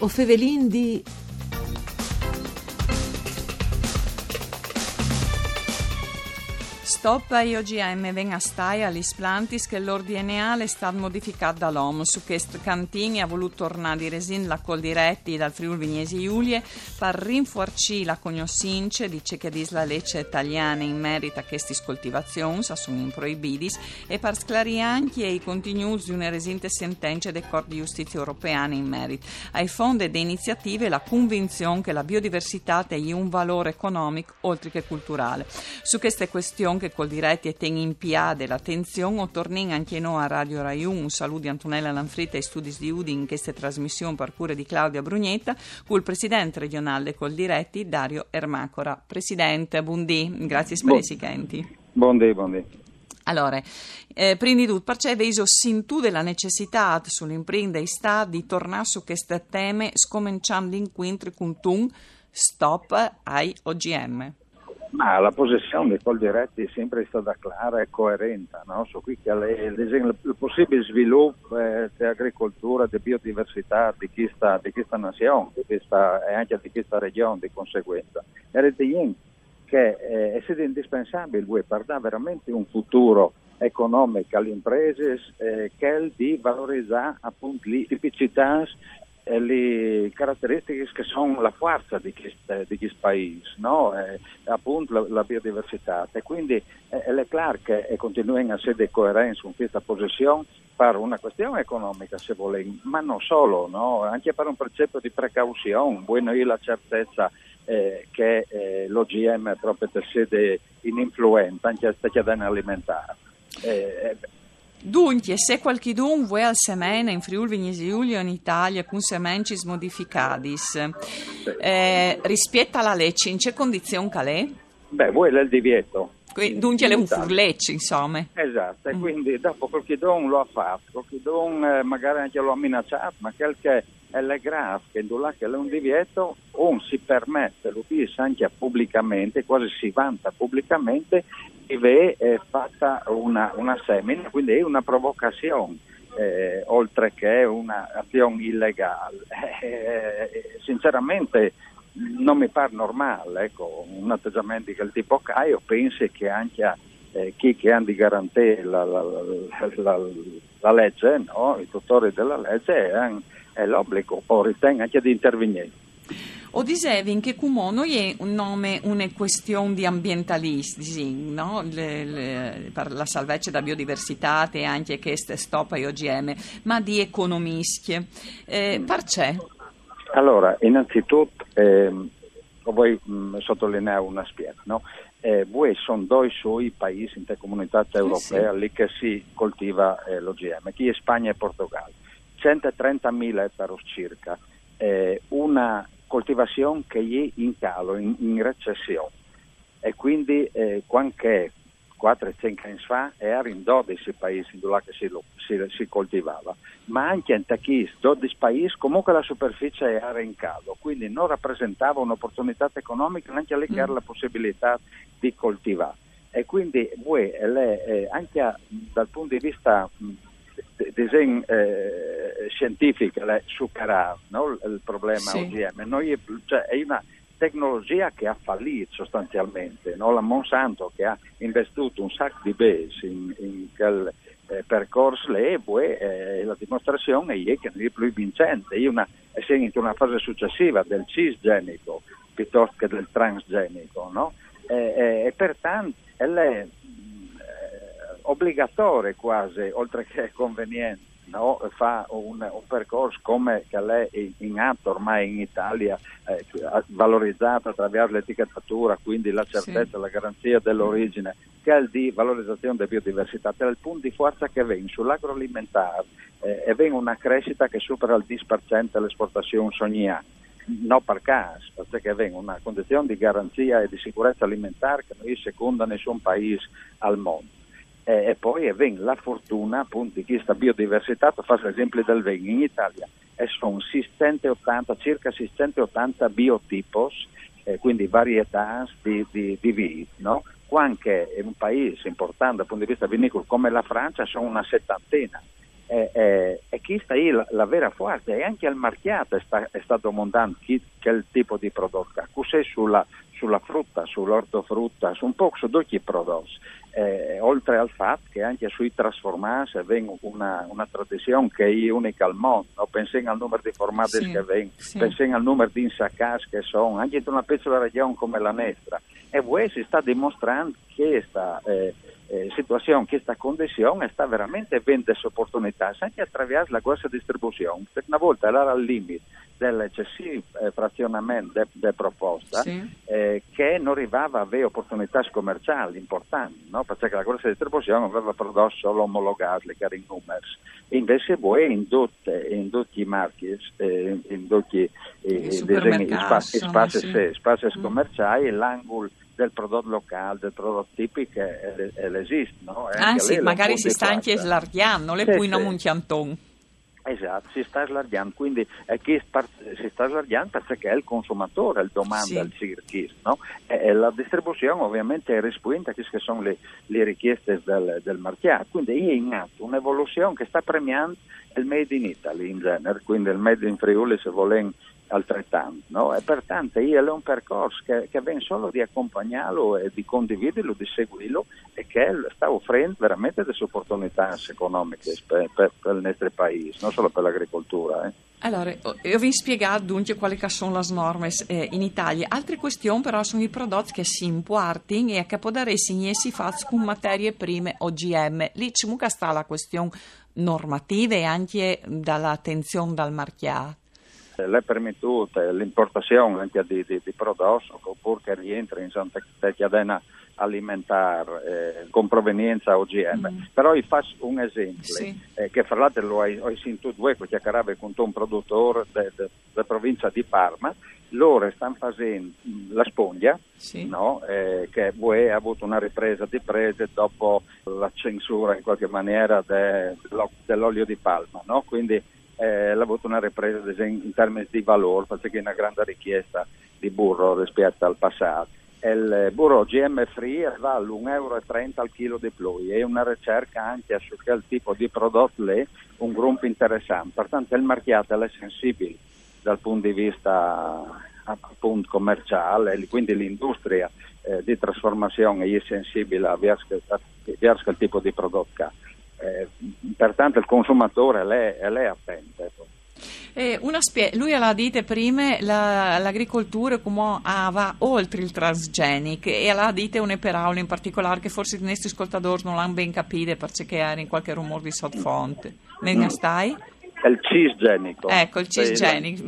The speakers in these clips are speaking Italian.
O fevelin di Stop ai OGM ven a stai agli splantis che l'ordine è stato modificato dall'OM. Su questo cantini ha voluto tornare di resin la col diretti dal Friuli Vignesi Giulie per rinforci la cognoscenza dice che la legge italiana in merito a queste coltivazioni in proibidis e per sclarire anche i contenuti di una resinte sentenza del Corte di Giustizia Europeana in merito ai fondi e iniziative la convinzione che la biodiversità è un valore economico oltre che culturale. Su queste questioni che col diretti e ten in piade l'attenzione o tornin anche noi a Radio Rai 1 un saluto di Antonella Lanfritta e studi di Udin in questa trasmissione per cura di Claudia Brugnetta con il presidente regionale col diretti Dario Ermacora. Presidente, buondì, grazie per i Kenti Buondì, buondì allora, eh, prima di tutto, perché vedo tu della necessità sull'impresa e sta di tornare su queste teme scominciando l'incontro con tu, stop ai OGM. Ma la posizione di Col Diretti è sempre stata clara e coerente no? su qui che le, il, il possibile sviluppo eh, dell'agricoltura, di biodiversità di questa, di questa nazione di questa, e anche di questa regione di conseguenza. E riteniamo che eh, è indispensabile per dare veramente un futuro economico alle imprese eh, che di valorizzare appunto le tipicità le caratteristiche che sono la forza di questo, di questo paese, no? eh, appunto la, la, biodiversità. E quindi eh, è chiaro che continuano a essere coerenti con questa posizione per una questione economica, se vuole, ma non solo, no? anche per un precetto di precauzione. Voi noi la certezza eh, che eh, l'OGM è proprio sede ininfluente, anche a stagione alimentare. Dunque, se qualcuno vuole al semene in Friuli Vignesi Giulia in Italia con semencis modificadis, eh, rispetta la legge, in che condizione calè? Beh, vuoi il divieto. Dunque è un furleccio, insomma. Esatto, e mm. quindi dopo qualcuno lo ha fatto, qualcuno eh, magari anche lo ha minacciato, ma quel che è la grave, che è un divieto, un si permette, lo dice anche pubblicamente, quasi si vanta pubblicamente è eh, fatta una, una semina, quindi è una provocazione. Eh, oltre che un'azione illegale. Eh, sinceramente non mi pare normale, ecco, un atteggiamento di quel tipo che io penso che anche eh, chi che ha di garantire la, la, la, la legge, no? i tutori della legge, è, l'obbligo, poi ritengo anche di intervenire. O dicevi che come non è un nome, una questione di ambientalisti, no? le, le, per la salvezza della biodiversità e anche queste stop ai OGM, ma di economisti. Eh, perché? Allora, innanzitutto eh, vuoi mh, sottolineare un aspetto, no? Eh, voi sono due sui paesi in comunità europea sì. lì che si coltiva eh, l'OGM, chi è Spagna e Portogallo. 130.000 ettari circa, eh, una coltivazione che è in calo, in, in recessione. E quindi eh, quando 4-5 anni fa era in 12 paesi dove si, si, si, coltivava, ma anche in questi 12 paesi comunque la superficie era in calo, quindi non rappresentava un'opportunità economica neanche lì che era la possibilità di coltivare. E quindi voi, eh, anche a, dal punto di vista disegno eh, scientifico superato no? il problema sì. OGM. Noi, cioè, è una tecnologia che ha fallito sostanzialmente. No? La Monsanto che ha investito un sacco di base in, in quel eh, percorso lì, eh, la dimostrazione è che è più vincente. È una, è in una fase successiva del cisgenico piuttosto che del transgenico. No? e pertanto è obbligatorio quasi, oltre che conveniente. No? fa un, un, percorso come che lei è in atto ormai in Italia, eh, valorizzato attraverso l'etichettatura, quindi la certezza, sì. la garanzia dell'origine, che è di valorizzazione della biodiversità, per il punto di forza che viene sull'agroalimentare eh, e viene una crescita che supera il 10% dell'esportazione sogniana. No per caso, perché viene una condizione di garanzia e di sicurezza alimentare che noi seconda nessun paese al mondo eh, e poi viene la fortuna appunto di questa biodiversità, faccio l'esempio del vino in Italia sono 680, circa 680 biotipos, eh, quindi varietà di, di, di vini, no? anche in un paese importante dal punto di vista vinicolo come la Francia sono una settantina. E, e, e chi sta lì la, la, vera forza e anche al marchiato sta, è stato chi, che il tipo di prodotto, cos'è sulla, sulla frutta, sull'ortofrutta, su un po' su tutti i prodotti. Eh, oltre al fatto che anche sui trasformati vengono una, una, tradizione che è unica al mondo, no? pensiamo al numero di formati sì, che vengono, sì. pensiamo al numero di insaccati che sono, anche in una piccola regione come la nostra. E voi si sta dimostrando che sta... Eh, eh, situazione, questa condizione sta veramente vendendo opportunità anche attraverso la grossa distribuzione, perché una volta era al limite dell'eccessivo eh, frazionamento della proposta sì. eh, che non arrivava a avere opportunità commerciali importanti, no? perché la grossa distribuzione aveva prodotto solo omologati, che erano in numeri. Invece voi in, tutte, in tutti i marchi, eh, in tutti i, spazi, spazi, sì. spazi mm. commerciali, l'angolo del prodotto locale, del prodotto tipico esiste. No? Anzi, magari si sta anche slargando, le sì, puoi sì. non un Esatto, si sta slargando, quindi eh, chi si sta slargando perché è il consumatore il domanda sì. il circhis, no? e, la distribuzione ovviamente risponde a quelle che sono le, le richieste del, del mercato, quindi è in atto un'evoluzione che sta premiando il made in Italy in genere, quindi il made in Friuli se volen altrettanto. No? E pertanto è un percorso che, che viene solo di accompagnarlo e di condividerlo, di seguirlo e che sta offrendo veramente delle opportunità economiche per, per, per il nostro paese, non solo per l'agricoltura. Eh. Allora, io vi ho spiegato dunque quali sono le norme eh, in Italia. Altre questioni però sono i prodotti che si importano e che possono essere si fanno con materie prime OGM. Lì c'è sta la questione normativa e anche dall'attenzione dal marchiato le permittute l'importazione anche di, di, di prodotti oppure che rientra in Santa cadena alimentare eh, con provenienza OGM. Mm. Però vi faccio un esempio sì. eh, che fra l'altro lo hai, hai sentito due che chiacchierava con un produttore della provincia di Parma. Loro stanno facendo la spoglia, sì. no? eh, che UE ha avuto una ripresa di prese dopo la censura in qualche maniera de, dell'olio di palma. No? Quindi eh, ha avuto una ripresa in termini di valore perché è una grande richiesta di burro rispetto al passato. Il burro GM Free va all'1,30 euro al chilo di plui e una ricerca anche su quel tipo di prodotto lì, un gruppo interessante. Pertanto il mercato è sensibile dal punto di vista appunto commerciale, quindi l'industria eh, di trasformazione è sensibile verso, verso quel tipo di prodotto. Eh, pertanto il consumatore lei, è attento. Ecco. Eh, spie- lui l'ha detto prima, la, l'agricoltura come va oltre il transgenic e l'ha detto una parola in particolare che forse i nostri ascoltatori non l'hanno ben capito perché era in qualche rumore di sottofonte. Ne mm. stai? il cisgenico. Ecco, il cisgenico.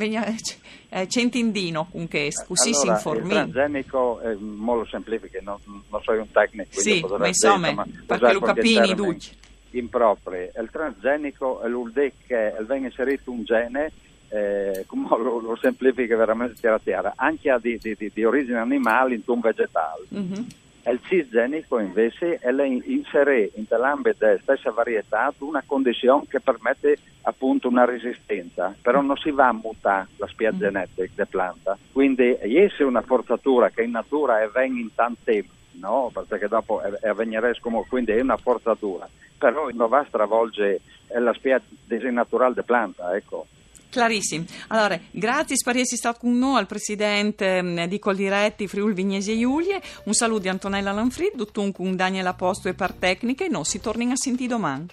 Eh, centindino che, così allora, si informi. Il transgenico è molto semplificato, non, non sono un tecnico. Sì, ma insomma, perché lo capini tutti improprie. Il transgenico vuol dire che viene inserito un gene, eh, come lo, lo, semplifica veramente chiara chiara, anche di, di, di, origine animale in un vegetale. Mm-hmm. Il cisgenico invece è inserire in l'ambito della stessa varietà una condizione che permette appunto una resistenza, però non si va a mutare la spia mm. genetica della pianta. Quindi è una forzatura che in natura avviene in tanto tempo, no? perché dopo avvegnerebbe come quindi è una forzatura però non va a stravolgere la spia naturale della pianta, ecco. Clarissimo. Allora, grazie per essere stato con noi al presidente mm, di Coldiretti Friul Vignesi e Giulie. Un saluto di Antonella Lanfrid, con Daniela Posto e per tecniche. Noi si torniamo a sentire domani.